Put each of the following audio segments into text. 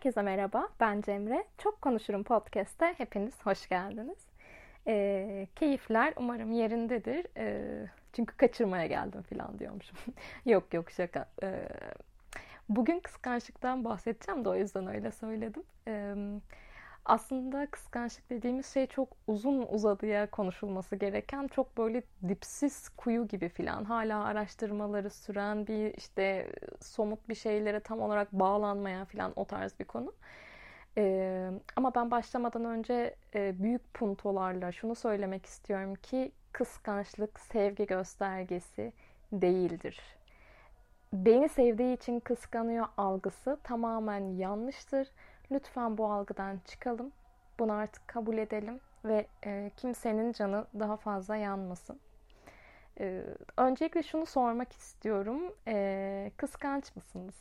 Herkese merhaba, ben Cemre. Çok Konuşurum Podcast'te hepiniz hoş geldiniz. E, keyifler umarım yerindedir. E, çünkü kaçırmaya geldim falan diyormuşum. yok yok şaka. E, bugün kıskançlıktan bahsedeceğim de o yüzden öyle söyledim. E, aslında kıskançlık dediğimiz şey çok uzun uzadıya konuşulması gereken çok böyle dipsiz kuyu gibi filan hala araştırmaları süren bir işte somut bir şeylere tam olarak bağlanmayan filan o tarz bir konu. Ee, ama ben başlamadan önce e, büyük puntolarla şunu söylemek istiyorum ki kıskançlık sevgi göstergesi değildir. Beni sevdiği için kıskanıyor algısı tamamen yanlıştır Lütfen bu algıdan çıkalım. Bunu artık kabul edelim ve e, kimsenin canı daha fazla yanmasın. E, öncelikle şunu sormak istiyorum. E, kıskanç mısınız?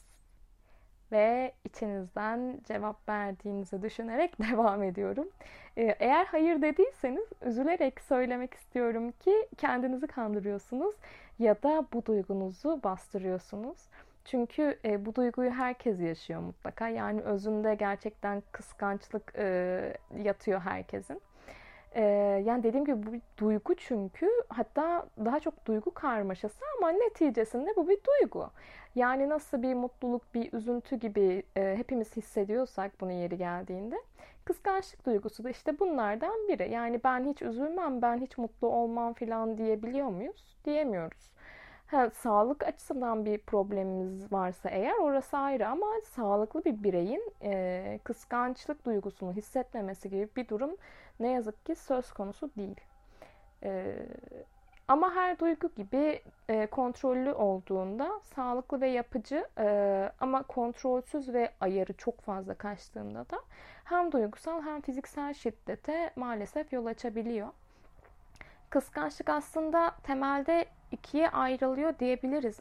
Ve içinizden cevap verdiğinizi düşünerek devam ediyorum. E, eğer hayır dediyseniz üzülerek söylemek istiyorum ki kendinizi kandırıyorsunuz ya da bu duygunuzu bastırıyorsunuz. Çünkü e, bu duyguyu herkes yaşıyor mutlaka. Yani özünde gerçekten kıskançlık e, yatıyor herkesin. E, yani dediğim gibi bu bir duygu çünkü hatta daha çok duygu karmaşası ama neticesinde bu bir duygu. Yani nasıl bir mutluluk, bir üzüntü gibi e, hepimiz hissediyorsak bunu yeri geldiğinde kıskançlık duygusu da işte bunlardan biri. Yani ben hiç üzülmem, ben hiç mutlu olmam falan diyebiliyor muyuz? Diyemiyoruz. Ha, sağlık açısından bir problemimiz varsa eğer orası ayrı ama sağlıklı bir bireyin e, kıskançlık duygusunu hissetmemesi gibi bir durum ne yazık ki söz konusu değil. E, ama her duygu gibi e, kontrollü olduğunda sağlıklı ve yapıcı e, ama kontrolsüz ve ayarı çok fazla kaçtığında da hem duygusal hem fiziksel şiddete maalesef yol açabiliyor. Kıskançlık aslında temelde ikiye ayrılıyor diyebiliriz.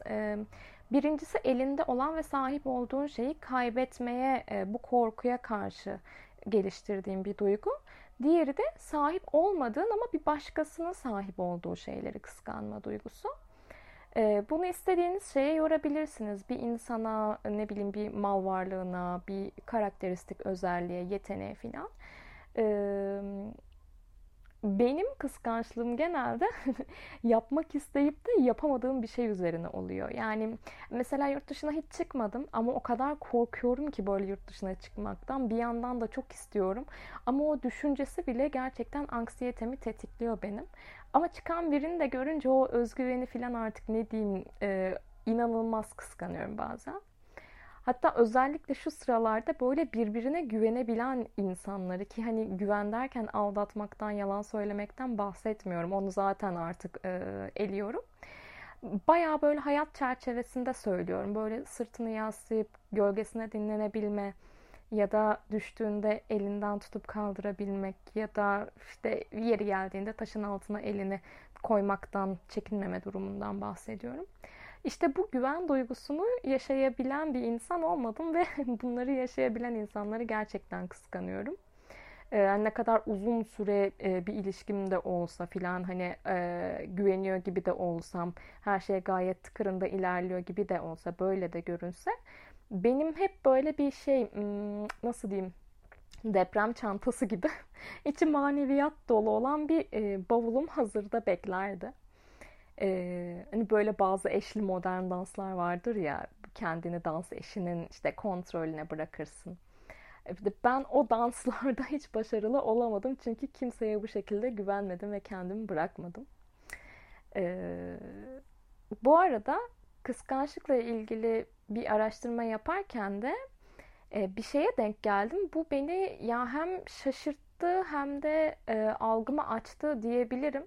Birincisi elinde olan ve sahip olduğun şeyi kaybetmeye, bu korkuya karşı geliştirdiğin bir duygu. Diğeri de sahip olmadığın ama bir başkasının sahip olduğu şeyleri kıskanma duygusu. Bunu istediğiniz şeye yorabilirsiniz. Bir insana, ne bileyim bir mal varlığına, bir karakteristik özelliğe, yeteneğe filan benim kıskançlığım genelde yapmak isteyip de yapamadığım bir şey üzerine oluyor. Yani mesela yurt dışına hiç çıkmadım ama o kadar korkuyorum ki böyle yurt dışına çıkmaktan. Bir yandan da çok istiyorum. Ama o düşüncesi bile gerçekten anksiyetemi tetikliyor benim. Ama çıkan birini de görünce o özgüveni falan artık ne diyeyim e, inanılmaz kıskanıyorum bazen. Hatta özellikle şu sıralarda böyle birbirine güvenebilen insanları ki hani güven derken aldatmaktan, yalan söylemekten bahsetmiyorum. Onu zaten artık e, eliyorum. Baya böyle hayat çerçevesinde söylüyorum. Böyle sırtını yaslayıp gölgesine dinlenebilme ya da düştüğünde elinden tutup kaldırabilmek ya da işte yeri geldiğinde taşın altına elini koymaktan çekinmeme durumundan bahsediyorum. İşte bu güven duygusunu yaşayabilen bir insan olmadım ve bunları yaşayabilen insanları gerçekten kıskanıyorum. Ee, ne kadar uzun süre e, bir ilişkim de olsa filan hani e, güveniyor gibi de olsam her şey gayet tıkırında ilerliyor gibi de olsa böyle de görünse benim hep böyle bir şey hmm, nasıl diyeyim deprem çantası gibi içi maneviyat dolu olan bir e, bavulum hazırda beklerdi. Ee, hani böyle bazı eşli modern danslar vardır ya kendini dans eşinin işte kontrolüne bırakırsın. Ee, ben o danslarda hiç başarılı olamadım çünkü kimseye bu şekilde güvenmedim ve kendimi bırakmadım. Ee, bu arada kıskançlıkla ilgili bir araştırma yaparken de e, bir şeye denk geldim. Bu beni ya hem şaşırttı hem de e, algımı açtı diyebilirim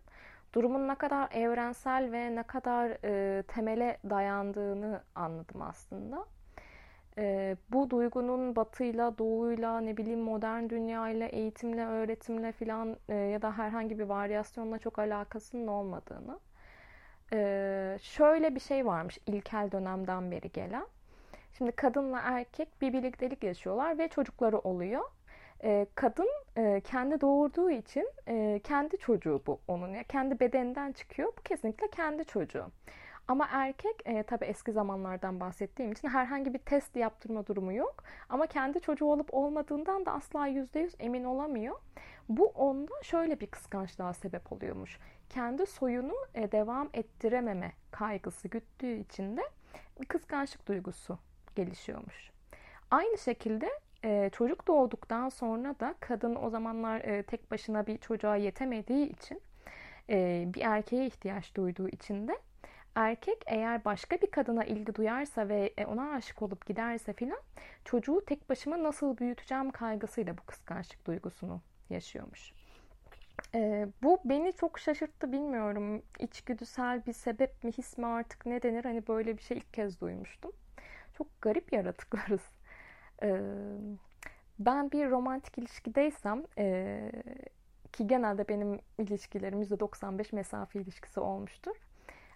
durumun ne kadar evrensel ve ne kadar e, temele dayandığını anladım aslında. E, bu duygunun batıyla, doğuyla, ne bileyim modern dünyayla, eğitimle, öğretimle filan e, ya da herhangi bir varyasyonla çok alakasının olmadığını. E, şöyle bir şey varmış ilkel dönemden beri gelen. Şimdi kadınla erkek bir birliktelik yaşıyorlar ve çocukları oluyor. E, kadın e, kendi doğurduğu için e, kendi çocuğu bu onun. Yani kendi bedeninden çıkıyor. Bu kesinlikle kendi çocuğu. Ama erkek e, tabii eski zamanlardan bahsettiğim için herhangi bir test yaptırma durumu yok. Ama kendi çocuğu olup olmadığından da asla %100 emin olamıyor. Bu onda şöyle bir kıskançlığa sebep oluyormuş. Kendi soyunu e, devam ettirememe kaygısı güttüğü için de kıskançlık duygusu gelişiyormuş. Aynı şekilde e, çocuk doğduktan sonra da kadın o zamanlar e, tek başına bir çocuğa yetemediği için e, bir erkeğe ihtiyaç duyduğu için de erkek eğer başka bir kadına ilgi duyarsa ve e, ona aşık olup giderse filan çocuğu tek başıma nasıl büyüteceğim kaygısıyla bu kıskançlık duygusunu yaşıyormuş. Ee, bu beni çok şaşırttı bilmiyorum. İçgüdüsel bir sebep mi his mi artık ne denir hani böyle bir şey ilk kez duymuştum. Çok garip yaratıklarız. Ben bir romantik ilişkideysem ki genelde benim ilişkilerim %95 mesafe ilişkisi olmuştur.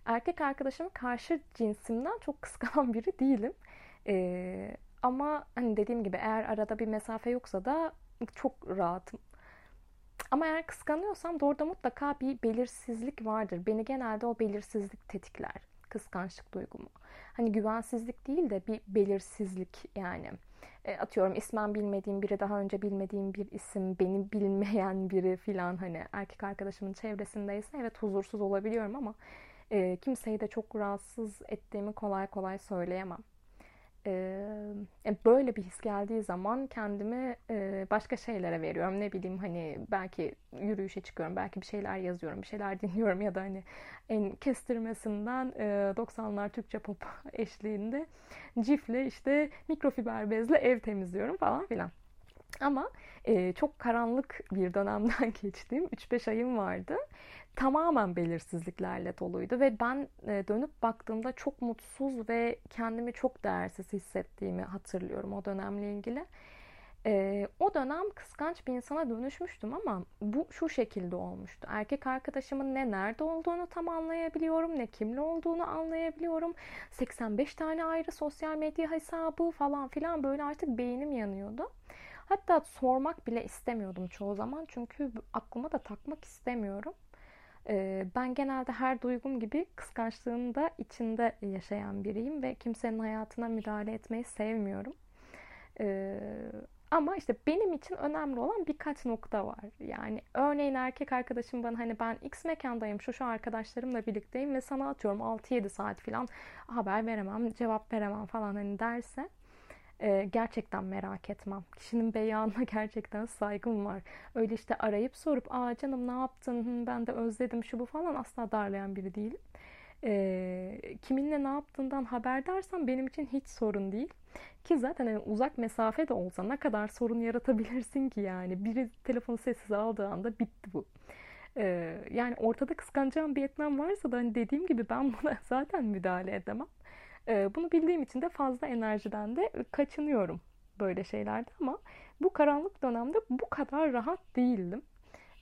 Erkek arkadaşımı karşı cinsimden çok kıskanan biri değilim. Ee, ama hani dediğim gibi eğer arada bir mesafe yoksa da çok rahatım. Ama eğer kıskanıyorsam da mutlaka bir belirsizlik vardır. Beni genelde o belirsizlik tetikler. Kıskançlık duygumu. Hani güvensizlik değil de bir belirsizlik yani. E, atıyorum ismen bilmediğim biri, daha önce bilmediğim bir isim, beni bilmeyen biri filan hani erkek arkadaşımın çevresindeyse evet huzursuz olabiliyorum ama e, kimseyi de çok rahatsız ettiğimi kolay kolay söyleyemem. E, böyle bir his geldiği zaman kendimi e, başka şeylere veriyorum. Ne bileyim hani belki yürüyüşe çıkıyorum, belki bir şeyler yazıyorum, bir şeyler dinliyorum ya da hani en kestirmesinden 90'lar Türkçe pop eşliğinde cifle işte mikrofiber bezle ev temizliyorum falan filan. Ama e, çok karanlık bir dönemden geçtiğim 3-5 ayım vardı tamamen belirsizliklerle doluydu ve ben e, dönüp baktığımda çok mutsuz ve kendimi çok değersiz hissettiğimi hatırlıyorum o dönemle ilgili. Ee, o dönem kıskanç bir insana dönüşmüştüm ama bu şu şekilde olmuştu. Erkek arkadaşımın ne nerede olduğunu tam anlayabiliyorum, ne kimle olduğunu anlayabiliyorum. 85 tane ayrı sosyal medya hesabı falan filan böyle artık beynim yanıyordu. Hatta sormak bile istemiyordum çoğu zaman çünkü aklıma da takmak istemiyorum. Ee, ben genelde her duygum gibi kıskançlığın da içinde yaşayan biriyim ve kimsenin hayatına müdahale etmeyi sevmiyorum. Ee, ama işte benim için önemli olan birkaç nokta var. Yani örneğin erkek arkadaşım bana hani ben X mekandayım, şu şu arkadaşlarımla birlikteyim ve sana atıyorum 6-7 saat falan haber veremem, cevap veremem falan hani derse e, gerçekten merak etmem. Kişinin beyanına gerçekten saygım var. Öyle işte arayıp sorup aa canım ne yaptın ben de özledim şu bu falan asla darlayan biri değilim. E, kiminle ne yaptığından haberdarsam benim için hiç sorun değil. Ki zaten yani uzak mesafe de olsa ne kadar sorun yaratabilirsin ki yani. Biri telefonu sessiz aldığı anda bitti bu. Ee, yani ortada kıskanacağım bir etmem varsa da hani dediğim gibi ben buna zaten müdahale edemem. Ee, bunu bildiğim için de fazla enerjiden de kaçınıyorum böyle şeylerde ama bu karanlık dönemde bu kadar rahat değildim.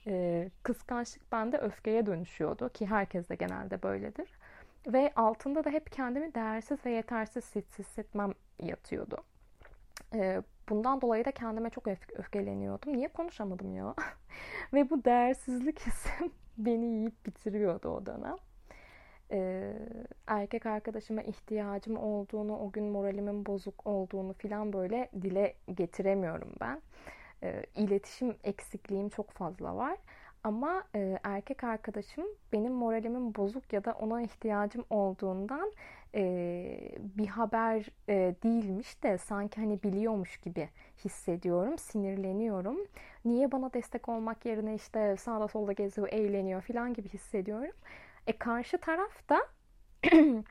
Ee, kıskançlık bende öfkeye dönüşüyordu ki herkes de genelde böyledir. Ve altında da hep kendimi değersiz ve yetersiz hissetmem yatıyordu. Ee, bundan dolayı da kendime çok öf- öfkeleniyordum. Niye konuşamadım ya? ve bu değersizlik hissim beni yiyip bitiriyordu o dönem e, erkek arkadaşıma ihtiyacım olduğunu, o gün moralimin bozuk olduğunu filan böyle dile getiremiyorum ben. E, iletişim eksikliğim çok fazla var. Ama e, erkek arkadaşım benim moralimin bozuk ya da ona ihtiyacım olduğundan e, bir haber e, değilmiş de sanki hani biliyormuş gibi hissediyorum, sinirleniyorum. Niye bana destek olmak yerine işte sağda solda geziyor, eğleniyor falan gibi hissediyorum. E karşı taraf da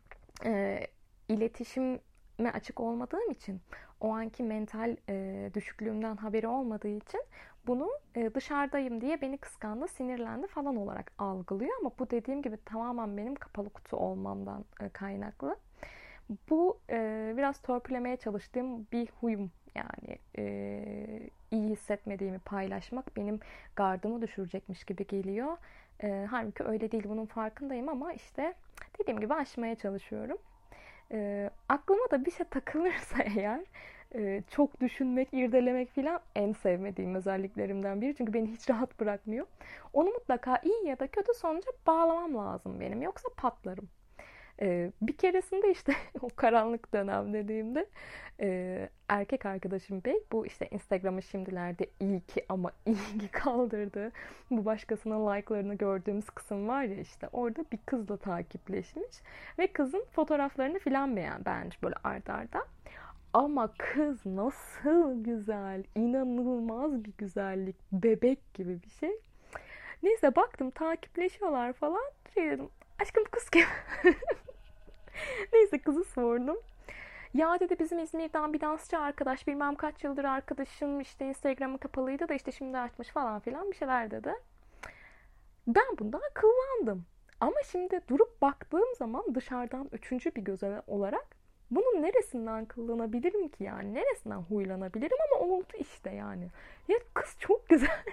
e, iletişime açık olmadığım için o anki mental e, düşüklüğümden haberi olmadığı için bunu e, dışarıdayım diye beni kıskandı, sinirlendi falan olarak algılıyor ama bu dediğim gibi tamamen benim kapalı kutu olmamdan e, kaynaklı. Bu e, biraz törpülemeye çalıştığım bir huyum yani e, iyi hissetmediğimi paylaşmak benim gardımı düşürecekmiş gibi geliyor. E, halbuki öyle değil bunun farkındayım ama işte dediğim gibi aşmaya çalışıyorum. E, aklıma da bir şey takılırsa eğer e, çok düşünmek, irdelemek filan en sevmediğim özelliklerimden biri. Çünkü beni hiç rahat bırakmıyor. Onu mutlaka iyi ya da kötü sonuca bağlamam lazım benim. Yoksa patlarım. Bir keresinde işte o karanlık dönem dediğimde erkek arkadaşım Bey bu işte Instagram'ı şimdilerde iyi ki ama iyi ki kaldırdı. Bu başkasının like'larını gördüğümüz kısım var ya işte orada bir kızla takipleşmiş ve kızın fotoğraflarını filan beğen beğenmiş böyle ardarda. Arda. Ama kız nasıl güzel, inanılmaz bir güzellik, bebek gibi bir şey. Neyse baktım takipleşiyorlar falan. Şey dedim, aşkım kız kim? Neyse kızı sordum. Ya dedi bizim İzmir'den bir dansçı arkadaş bilmem kaç yıldır arkadaşım işte Instagram'ı kapalıydı da işte şimdi açmış falan filan bir şeyler dedi. Ben bundan kıllandım. Ama şimdi durup baktığım zaman dışarıdan üçüncü bir göz olarak bunun neresinden kullanabilirim ki yani? Neresinden huylanabilirim ama oldu işte yani. Ya kız çok güzel.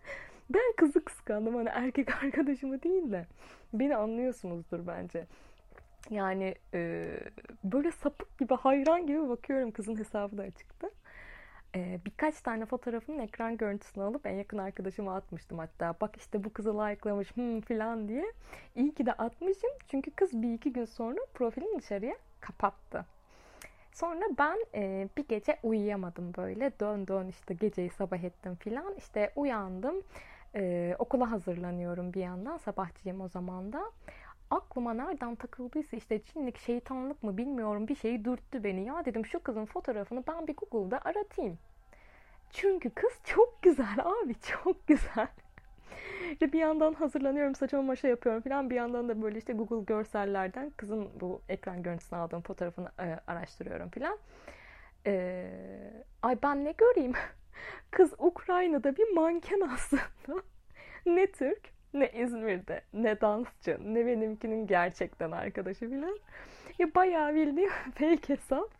ben kızı kıskandım hani erkek arkadaşımı değil de. Beni anlıyorsunuzdur bence. Yani e, böyle sapık gibi hayran gibi bakıyorum kızın hesabı da açıktı. E, birkaç tane fotoğrafının ekran görüntüsünü alıp en yakın arkadaşıma atmıştım hatta. Bak işte bu kızı likelamış hmm falan diye. İyi ki de atmışım çünkü kız bir iki gün sonra profilini dışarıya kapattı. Sonra ben e, bir gece uyuyamadım böyle. Dön dön işte geceyi sabah ettim filan. İşte uyandım. E, okula hazırlanıyorum bir yandan. Sabahçıyım o zaman da. Aklıma nereden takıldıysa işte cinlik, şeytanlık mı bilmiyorum bir şey dürttü beni. Ya dedim şu kızın fotoğrafını ben bir Google'da aratayım. Çünkü kız çok güzel abi çok güzel. İşte bir yandan hazırlanıyorum saçımı maşa yapıyorum falan bir yandan da böyle işte Google görsellerden kızın bu ekran görüntüsünü aldığım fotoğrafını e, araştırıyorum falan. E, ay ben ne göreyim? Kız Ukrayna'da bir manken aslında. ne Türk ne İzmir'de ne dansçı ne benimkinin gerçekten arkadaşı filan. Ya bayağı bildiğim fake hesap.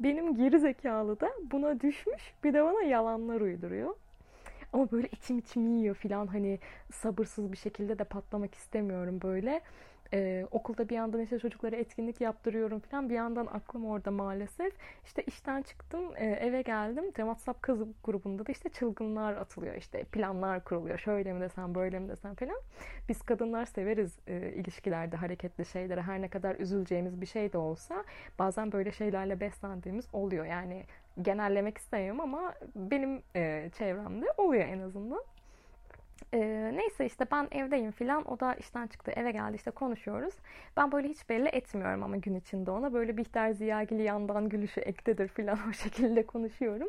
Benim geri zekalı da buna düşmüş bir de bana yalanlar uyduruyor. Ama böyle içim içim yiyor falan hani sabırsız bir şekilde de patlamak istemiyorum böyle. Ee, okulda bir yandan işte çocuklara etkinlik yaptırıyorum falan bir yandan aklım orada maalesef. İşte işten çıktım e, eve geldim. WhatsApp kız grubunda da işte çılgınlar atılıyor işte planlar kuruluyor. Şöyle mi desem böyle mi desem falan. Biz kadınlar severiz e, ilişkilerde hareketli şeyleri her ne kadar üzüleceğimiz bir şey de olsa bazen böyle şeylerle beslendiğimiz oluyor. Yani genellemek istemiyorum ama benim e, çevremde oluyor en azından. E, neyse işte ben evdeyim filan. O da işten çıktı eve geldi işte konuşuyoruz. Ben böyle hiç belli etmiyorum ama gün içinde ona. Böyle Bihter Ziyagili yandan gülüşü ektedir filan o şekilde konuşuyorum.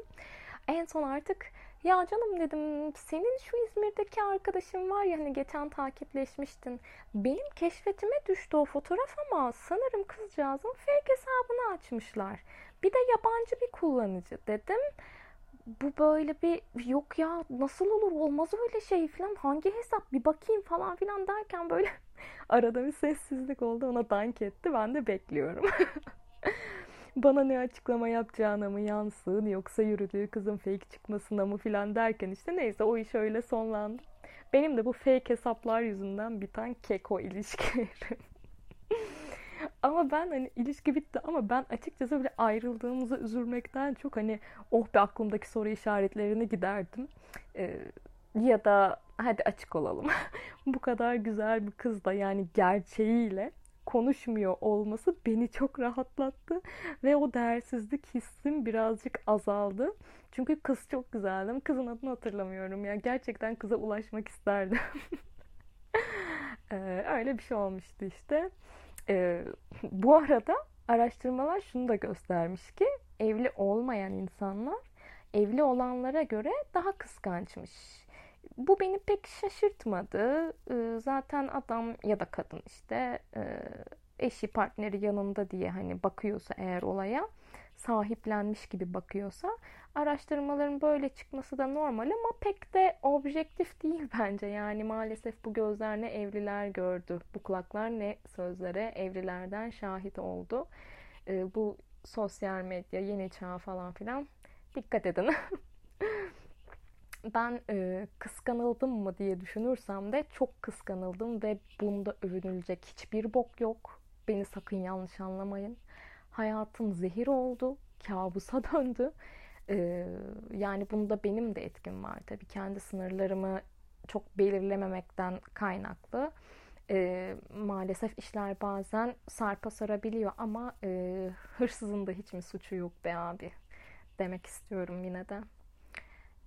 En son artık ya canım dedim senin şu İzmir'deki arkadaşın var ya hani geçen takipleşmiştin. Benim keşfetime düştü o fotoğraf ama sanırım kızcağızın fake hesabını açmışlar. Bir de yabancı bir kullanıcı dedim. Bu böyle bir yok ya nasıl olur olmaz öyle şey falan hangi hesap bir bakayım falan filan derken böyle arada bir sessizlik oldu ona dank etti ben de bekliyorum. Bana ne açıklama yapacağına mı yansın yoksa yürüdüğü kızın fake çıkmasına mı filan derken işte neyse o iş öyle sonlandı. Benim de bu fake hesaplar yüzünden biten keko ilişkilerim. Ama ben hani ilişki bitti ama ben açıkçası böyle ayrıldığımıza üzülmekten çok hani oh be aklımdaki soru işaretlerini giderdim. Ee, ya da hadi açık olalım. Bu kadar güzel bir kız da yani gerçeğiyle konuşmuyor olması beni çok rahatlattı ve o değersizlik hissim birazcık azaldı. Çünkü kız çok güzeldi. Kızın adını hatırlamıyorum ya. Gerçekten kıza ulaşmak isterdim. ee, öyle bir şey olmuştu işte. Ee, bu arada araştırmalar şunu da göstermiş ki evli olmayan insanlar evli olanlara göre daha kıskançmış. Bu beni pek şaşırtmadı. Ee, zaten adam ya da kadın işte e, eşi partneri yanında diye hani bakıyorsa eğer olaya sahiplenmiş gibi bakıyorsa araştırmaların böyle çıkması da normal ama pek de objektif değil bence. Yani maalesef bu gözler ne evliler gördü, bu kulaklar ne sözlere evlilerden şahit oldu. Ee, bu sosyal medya, yeni çağ falan filan dikkat edin. ben e, kıskanıldım mı diye düşünürsem de çok kıskanıldım ve bunda övünülecek hiçbir bok yok. Beni sakın yanlış anlamayın. Hayatım zehir oldu, kabusa döndü. Ee, yani bunda benim de etkim var tabii. Kendi sınırlarımı çok belirlememekten kaynaklı. E, maalesef işler bazen sarpa sarabiliyor ama e, hırsızın da hiç mi suçu yok be abi demek istiyorum yine de.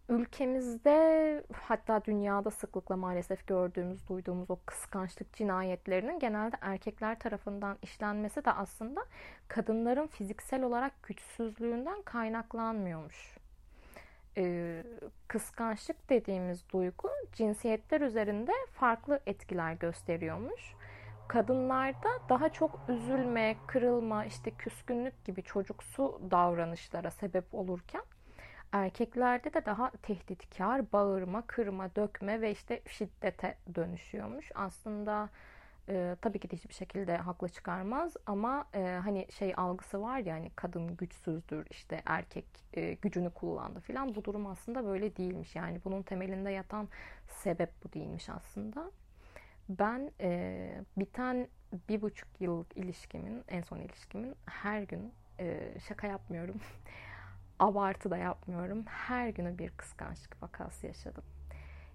Ülkemizde hatta dünyada sıklıkla maalesef gördüğümüz, duyduğumuz o kıskançlık cinayetlerinin genelde erkekler tarafından işlenmesi de aslında kadınların fiziksel olarak güçsüzlüğünden kaynaklanmıyormuş. Ee, kıskançlık dediğimiz duygu cinsiyetler üzerinde farklı etkiler gösteriyormuş. Kadınlarda daha çok üzülme, kırılma, işte küskünlük gibi çocuksu davranışlara sebep olurken erkeklerde de daha tehditkar, bağırma, kırma, dökme ve işte şiddete dönüşüyormuş. Aslında e, tabii ki de hiçbir şekilde haklı çıkarmaz ama e, hani şey algısı var ya hani kadın güçsüzdür işte erkek e, gücünü kullandı filan bu durum aslında böyle değilmiş yani bunun temelinde yatan sebep bu değilmiş aslında. Ben e, biten bir buçuk yıllık ilişkimin en son ilişkimin her gün e, şaka yapmıyorum abartı da yapmıyorum. Her günü bir kıskançlık vakası yaşadım.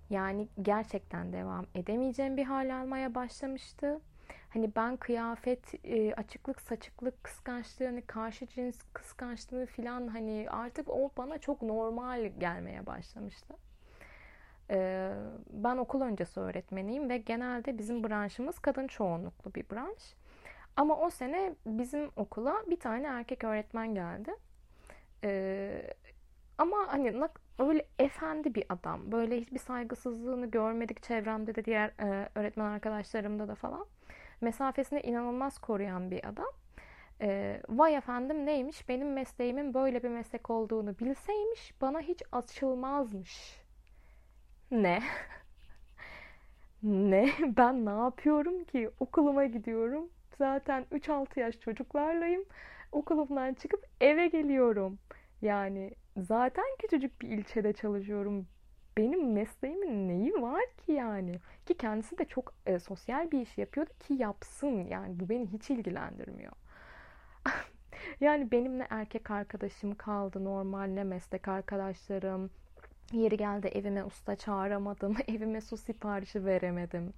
Yani gerçekten devam edemeyeceğim bir hal almaya başlamıştı. Hani ben kıyafet, e, açıklık, saçıklık kıskançlığı, hani karşı cins kıskançlığı falan hani artık o bana çok normal gelmeye başlamıştı. E, ben okul öncesi öğretmeniyim ve genelde bizim branşımız kadın çoğunluklu bir branş. Ama o sene bizim okula bir tane erkek öğretmen geldi. Ee, ama hani öyle efendi bir adam. Böyle hiçbir saygısızlığını görmedik çevremde de diğer e, öğretmen arkadaşlarımda da falan. Mesafesini inanılmaz koruyan bir adam. E, vay efendim neymiş benim mesleğimin böyle bir meslek olduğunu bilseymiş bana hiç açılmazmış. Ne? ne? Ben ne yapıyorum ki? Okuluma gidiyorum. Zaten 3-6 yaş çocuklarlayım. Okulumdan çıkıp eve geliyorum. Yani zaten küçücük bir ilçede çalışıyorum. Benim mesleğimin neyi var ki yani? Ki kendisi de çok e, sosyal bir iş yapıyordu ki yapsın. Yani bu beni hiç ilgilendirmiyor. yani benimle erkek arkadaşım kaldı normal ne meslek arkadaşlarım. Yeri geldi evime usta çağıramadım. Evime su siparişi veremedim.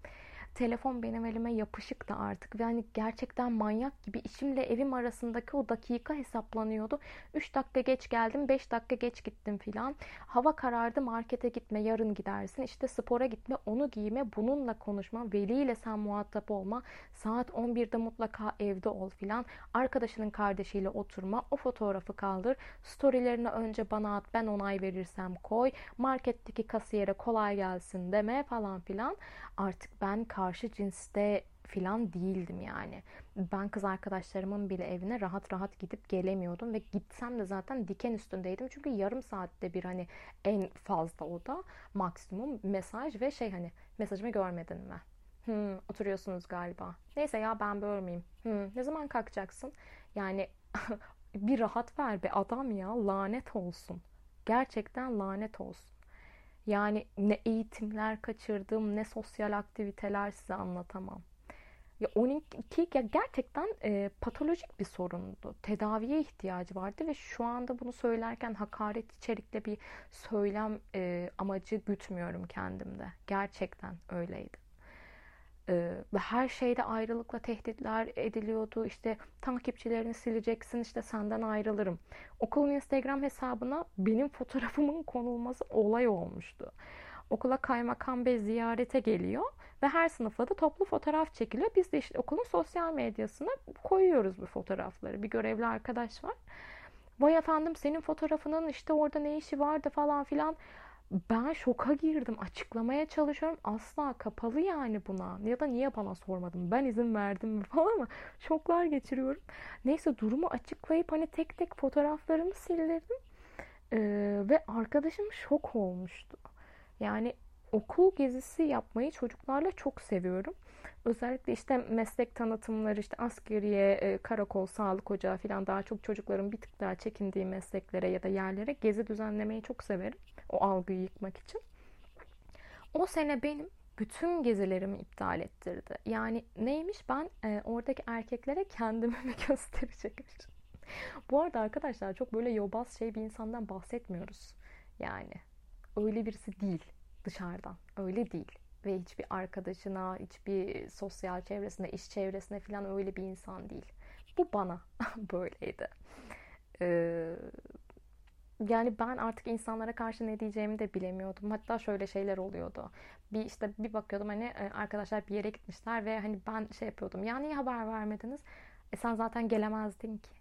Telefon benim elime yapışık da artık. Ve hani gerçekten manyak gibi işimle evim arasındaki o dakika hesaplanıyordu. 3 dakika geç geldim, 5 dakika geç gittim filan. Hava karardı markete gitme, yarın gidersin. İşte spora gitme, onu giyme, bununla konuşma. Veliyle sen muhatap olma. Saat 11'de mutlaka evde ol filan. Arkadaşının kardeşiyle oturma. O fotoğrafı kaldır. Storylerini önce bana at, ben onay verirsem koy. Marketteki kasiyere kolay gelsin deme falan filan. Artık ben karşı cinste filan değildim yani. Ben kız arkadaşlarımın bile evine rahat rahat gidip gelemiyordum ve gitsem de zaten diken üstündeydim. Çünkü yarım saatte bir hani en fazla o da maksimum mesaj ve şey hani mesajımı görmedin mi? Hmm, oturuyorsunuz galiba. Neyse ya ben bölmeyeyim. Hmm, ne zaman kalkacaksın? Yani bir rahat ver be adam ya lanet olsun. Gerçekten lanet olsun. Yani ne eğitimler kaçırdım, ne sosyal aktiviteler size anlatamam. Ya 12 ya gerçekten e, patolojik bir sorundu. Tedaviye ihtiyacı vardı ve şu anda bunu söylerken hakaret içerikli bir söylem e, amacı gütmüyorum kendimde. Gerçekten öyleydi. Ve her şeyde ayrılıkla tehditler ediliyordu. İşte takipçilerini sileceksin işte senden ayrılırım. Okulun Instagram hesabına benim fotoğrafımın konulması olay olmuştu. Okula kaymakam bey ziyarete geliyor ve her sınıfla da toplu fotoğraf çekiliyor. Biz de işte okulun sosyal medyasına koyuyoruz bu fotoğrafları. Bir görevli arkadaş var. Vay efendim senin fotoğrafının işte orada ne işi vardı falan filan ben şoka girdim. Açıklamaya çalışıyorum. Asla kapalı yani buna. Ya da niye bana sormadın? Ben izin verdim mi falan ama şoklar geçiriyorum. Neyse durumu açıklayıp hani tek tek fotoğraflarımı sildirdim. Ee, ve arkadaşım şok olmuştu. Yani okul gezisi yapmayı çocuklarla çok seviyorum. Özellikle işte meslek tanıtımları, işte askeriye, e, karakol, sağlık ocağı falan daha çok çocukların bir tık daha çekindiği mesleklere ya da yerlere gezi düzenlemeyi çok severim. O algıyı yıkmak için. O sene benim bütün gezilerimi iptal ettirdi. Yani neymiş ben e, oradaki erkeklere kendimi mi gösterecekmişim. Bu arada arkadaşlar çok böyle yobaz şey bir insandan bahsetmiyoruz. Yani öyle birisi değil dışarıdan. Öyle değil. ve hiçbir arkadaşına, hiçbir sosyal çevresine, iş çevresine falan öyle bir insan değil. Bu bana böyleydi. Ee, yani ben artık insanlara karşı ne diyeceğimi de bilemiyordum. Hatta şöyle şeyler oluyordu. Bir işte bir bakıyordum hani e, arkadaşlar bir yere gitmişler ve hani ben şey yapıyordum. Ya niye haber vermediniz? E sen zaten gelemezdin ki.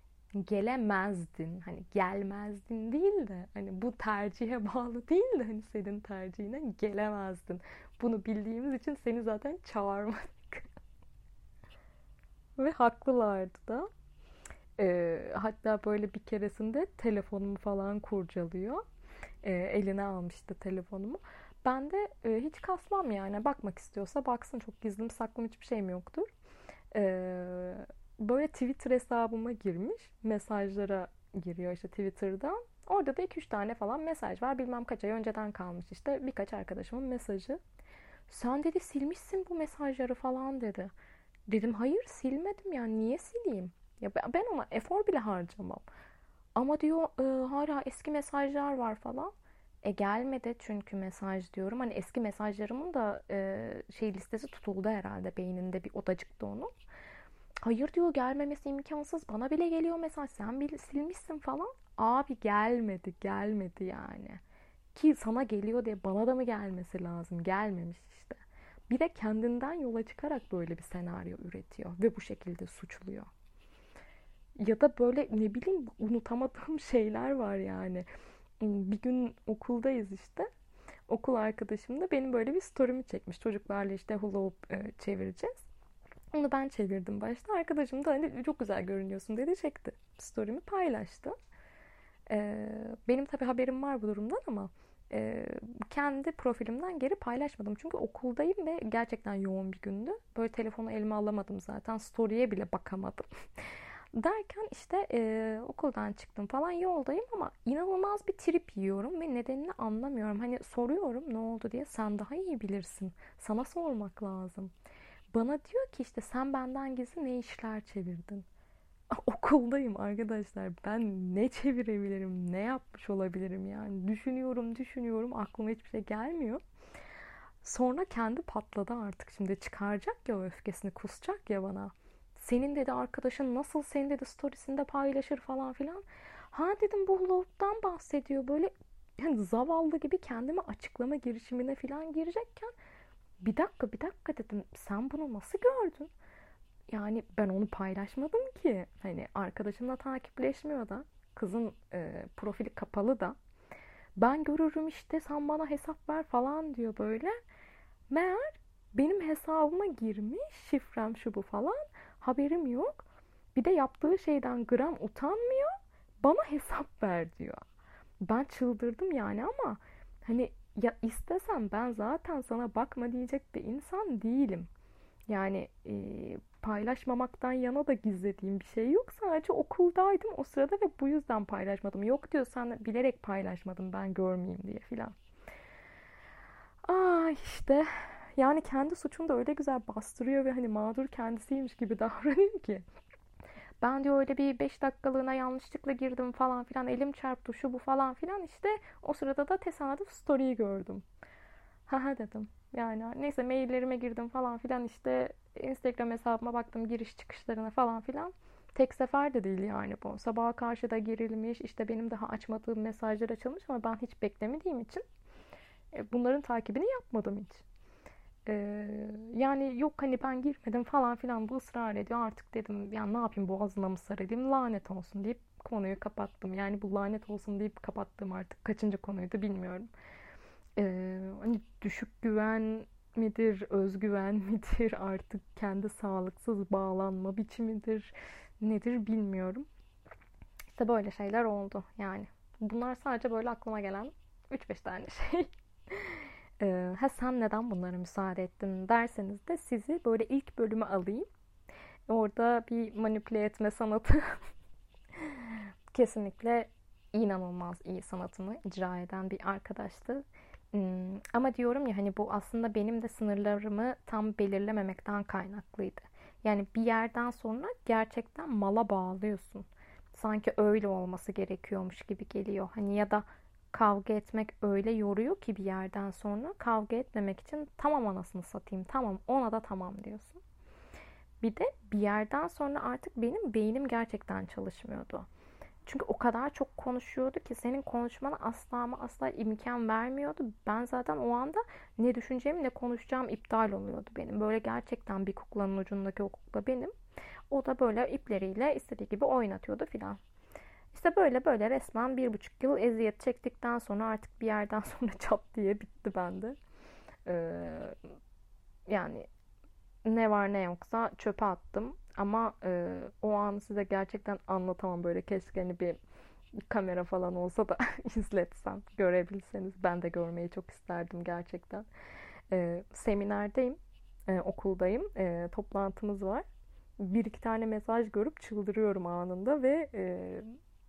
Gelemezdin. Hani gelmezdin değil de hani bu tercihe bağlı değil de hani senin tercihine gelemezdin. Bunu bildiğimiz için seni zaten çağırmadık. ve haklılardı da. E, hatta böyle bir keresinde telefonumu falan kurcalıyor. E, eline almıştı telefonumu. Ben de e, hiç kasmam yani. Bakmak istiyorsa baksın. Çok gizlim saklım hiçbir şeyim yoktur. E, böyle Twitter hesabıma girmiş. Mesajlara giriyor işte Twitter'dan. Orada da 2-3 tane falan mesaj var. Bilmem kaç ay önceden kalmış işte. Birkaç arkadaşımın mesajı. Sen dedi silmişsin bu mesajları falan dedi. Dedim hayır silmedim yani niye sileyim? Ya ben ona efor bile harcamam. Ama diyor e, hala eski mesajlar var falan. E gelmedi çünkü mesaj diyorum. Hani eski mesajlarımın da e, şey listesi tutuldu herhalde beyninde bir odacıkta onun. Hayır diyor gelmemesi imkansız. Bana bile geliyor mesaj. Sen bile silmişsin falan. Abi gelmedi, gelmedi yani. Ki sana geliyor diye bana da mı gelmesi lazım? Gelmemiş işte. Bir de kendinden yola çıkarak böyle bir senaryo üretiyor ve bu şekilde suçluyor. Ya da böyle ne bileyim unutamadığım şeyler var yani. Bir gün okuldayız işte. Okul arkadaşım da benim böyle bir story'mi çekmiş. Çocuklarla işte hula hoop e, çevireceğiz. Onu ben çevirdim başta. Arkadaşım da hani çok güzel görünüyorsun dedi çekti. Story'mi paylaştı. Ee, benim tabii haberim var bu durumdan ama e, kendi profilimden geri paylaşmadım. Çünkü okuldayım ve gerçekten yoğun bir gündü. Böyle telefonu elime alamadım zaten. Story'e bile bakamadım. Derken işte e, okuldan çıktım falan yoldayım ama inanılmaz bir trip yiyorum ve nedenini anlamıyorum. Hani soruyorum ne oldu diye sen daha iyi bilirsin. Sana sormak lazım. Bana diyor ki işte sen benden gizli ne işler çevirdin? Okuldayım arkadaşlar. Ben ne çevirebilirim? Ne yapmış olabilirim yani? Düşünüyorum, düşünüyorum. Aklıma hiçbir şey gelmiyor. Sonra kendi patladı artık. Şimdi çıkaracak ya o öfkesini kusacak ya bana. Senin dedi arkadaşın nasıl senin dedi storiesinde paylaşır falan filan. Ha dedim bu Love'dan bahsediyor. Böyle yani zavallı gibi kendimi açıklama girişimine falan girecekken bir dakika bir dakika dedim sen bunu nasıl gördün? Yani ben onu paylaşmadım ki. Hani arkadaşımla takipleşmiyor da. Kızın e, profili kapalı da. Ben görürüm işte sen bana hesap ver falan diyor böyle. Meğer benim hesabıma girmiş şifrem şu bu falan. Haberim yok. Bir de yaptığı şeyden gram utanmıyor. Bana hesap ver diyor. Ben çıldırdım yani ama hani ya istesem ben zaten sana bakma diyecek bir insan değilim. Yani e, paylaşmamaktan yana da gizlediğim bir şey yok. Sadece okuldaydım o sırada ve bu yüzden paylaşmadım. Yok diyor sen bilerek paylaşmadım ben görmeyeyim diye filan. Aa işte yani kendi suçunu da öyle güzel bastırıyor ve hani mağdur kendisiymiş gibi davranıyor ki. Ben diyor öyle bir 5 dakikalığına yanlışlıkla girdim falan filan elim çarptı şu bu falan filan işte o sırada da tesadüf story'yi gördüm. Haha dedim. Yani neyse maillerime girdim falan filan işte Instagram hesabıma baktım giriş çıkışlarına falan filan. Tek sefer de değil yani bu. Sabaha karşı da girilmiş işte benim daha açmadığım mesajlar açılmış ama ben hiç beklemediğim için e, bunların takibini yapmadım hiç. Ee, yani yok hani ben girmedim falan filan bu ısrar ediyor. Artık dedim ya ne yapayım boğazına mı sarılayım lanet olsun deyip konuyu kapattım. Yani bu lanet olsun deyip kapattım artık. Kaçıncı konuydu bilmiyorum. Ee, hani düşük güven midir, özgüven midir, artık kendi sağlıksız bağlanma biçimidir, nedir bilmiyorum. İşte böyle şeyler oldu yani. Bunlar sadece böyle aklıma gelen 3-5 tane şey. Ee, ha sen neden bunlara müsaade ettin derseniz de sizi böyle ilk bölümü alayım. Orada bir manipüle etme sanatı kesinlikle inanılmaz iyi sanatını icra eden bir arkadaştı. Hmm, ama diyorum ya hani bu aslında benim de sınırlarımı tam belirlememekten kaynaklıydı. Yani bir yerden sonra gerçekten mala bağlıyorsun. Sanki öyle olması gerekiyormuş gibi geliyor. Hani ya da kavga etmek öyle yoruyor ki bir yerden sonra kavga etmemek için tamam anasını satayım tamam ona da tamam diyorsun. Bir de bir yerden sonra artık benim beynim gerçekten çalışmıyordu. Çünkü o kadar çok konuşuyordu ki senin konuşmana asla ama asla imkan vermiyordu. Ben zaten o anda ne düşüneceğim ne konuşacağım iptal oluyordu benim. Böyle gerçekten bir kuklanın ucundaki o kukla benim. O da böyle ipleriyle istediği gibi oynatıyordu filan. İşte böyle böyle resmen bir buçuk yıl eziyet çektikten sonra artık bir yerden sonra çat diye bitti bende. Ee, yani ne var ne yoksa çöpe attım. Ama e, o anı size gerçekten anlatamam böyle keşke hani bir kamera falan olsa da izletsem görebilseniz ben de görmeyi çok isterdim gerçekten. E, seminerdeyim, e, okuldayım, e, toplantımız var. Bir iki tane mesaj görüp çıldırıyorum anında ve e,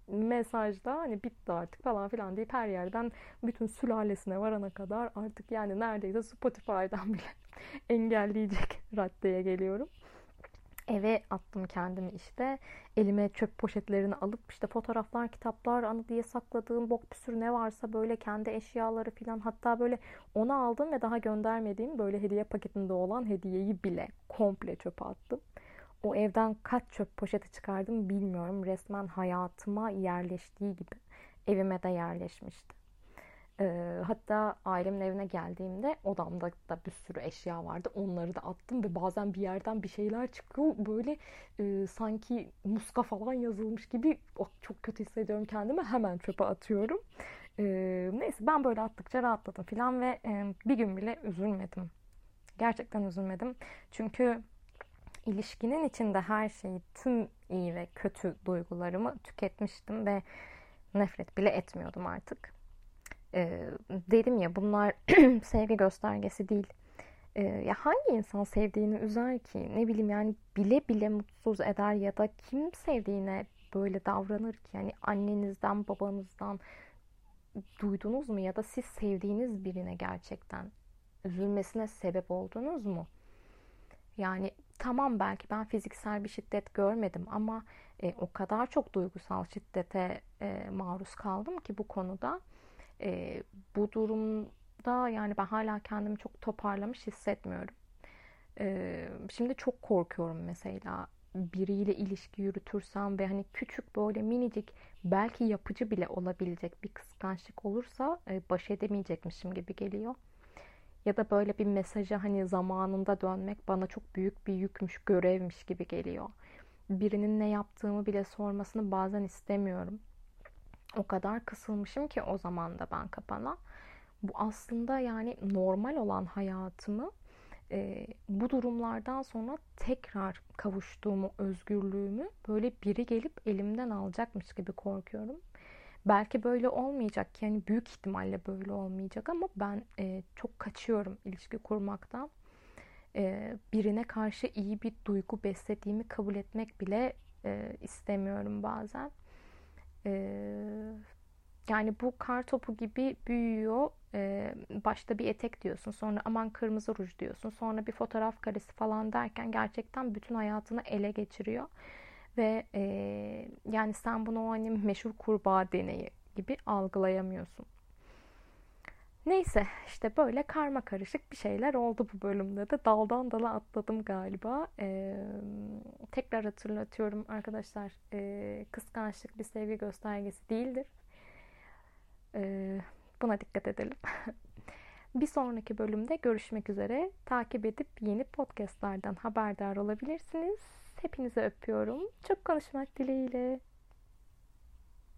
mesajda hani bitti artık falan filan deyip her yerden bütün sülalesine varana kadar artık yani neredeyse Spotify'dan bile engelleyecek raddeye geliyorum. Eve attım kendimi işte. Elime çöp poşetlerini alıp işte fotoğraflar, kitaplar, anı diye sakladığım bok bir sürü ne varsa böyle kendi eşyaları falan hatta böyle onu aldım ve daha göndermediğim böyle hediye paketinde olan hediyeyi bile komple çöpe attım. O evden kaç çöp poşeti çıkardım bilmiyorum. Resmen hayatıma yerleştiği gibi evime de yerleşmişti. E, hatta ailemin evine geldiğimde odamda da bir sürü eşya vardı. Onları da attım ve bazen bir yerden bir şeyler çıkıyor. Böyle e, sanki muska falan yazılmış gibi oh, çok kötü hissediyorum kendimi. Hemen çöpe atıyorum. E, neyse ben böyle attıkça rahatladım falan ve e, bir gün bile üzülmedim. Gerçekten üzülmedim. Çünkü ilişkinin içinde her şeyi, tüm iyi ve kötü duygularımı tüketmiştim ve nefret bile etmiyordum artık. Ee, dedim ya bunlar sevgi göstergesi değil. Ee, ya hangi insan sevdiğini üzer ki? Ne bileyim yani bile bile mutsuz eder ya da kim sevdiğine böyle davranır ki? Yani annenizden, babanızdan duydunuz mu ya da siz sevdiğiniz birine gerçekten üzülmesine sebep oldunuz mu? Yani tamam belki ben fiziksel bir şiddet görmedim ama e, o kadar çok duygusal şiddete e, maruz kaldım ki bu konuda e, bu durumda yani ben hala kendimi çok toparlamış hissetmiyorum. E, şimdi çok korkuyorum mesela biriyle ilişki yürütürsem ve hani küçük böyle minicik belki yapıcı bile olabilecek bir kıskançlık olursa e, baş edemeyecekmişim gibi geliyor. Ya da böyle bir mesaja hani zamanında dönmek bana çok büyük bir yükmüş, görevmiş gibi geliyor. Birinin ne yaptığımı bile sormasını bazen istemiyorum o kadar kısılmışım ki o zaman da ben kapana. Bu aslında yani normal olan hayatımı e, bu durumlardan sonra tekrar kavuştuğumu, özgürlüğümü böyle biri gelip elimden alacakmış gibi korkuyorum. Belki böyle olmayacak yani büyük ihtimalle böyle olmayacak ama ben e, çok kaçıyorum ilişki kurmaktan. E, birine karşı iyi bir duygu beslediğimi kabul etmek bile e, istemiyorum bazen. Ee, yani bu kar topu gibi büyüyor. Ee, başta bir etek diyorsun, sonra aman kırmızı ruj diyorsun, sonra bir fotoğraf karesi falan derken gerçekten bütün hayatını ele geçiriyor. Ve e, yani sen bunu o hani meşhur kurbağa deneyi gibi algılayamıyorsun. Neyse işte böyle karma karışık bir şeyler oldu bu bölümde de. Daldan dala atladım galiba. Ee, tekrar hatırlatıyorum arkadaşlar. E, kıskançlık bir sevgi göstergesi değildir. Ee, buna dikkat edelim. bir sonraki bölümde görüşmek üzere. Takip edip yeni podcastlardan haberdar olabilirsiniz. Hepinizi öpüyorum. Çok konuşmak dileğiyle.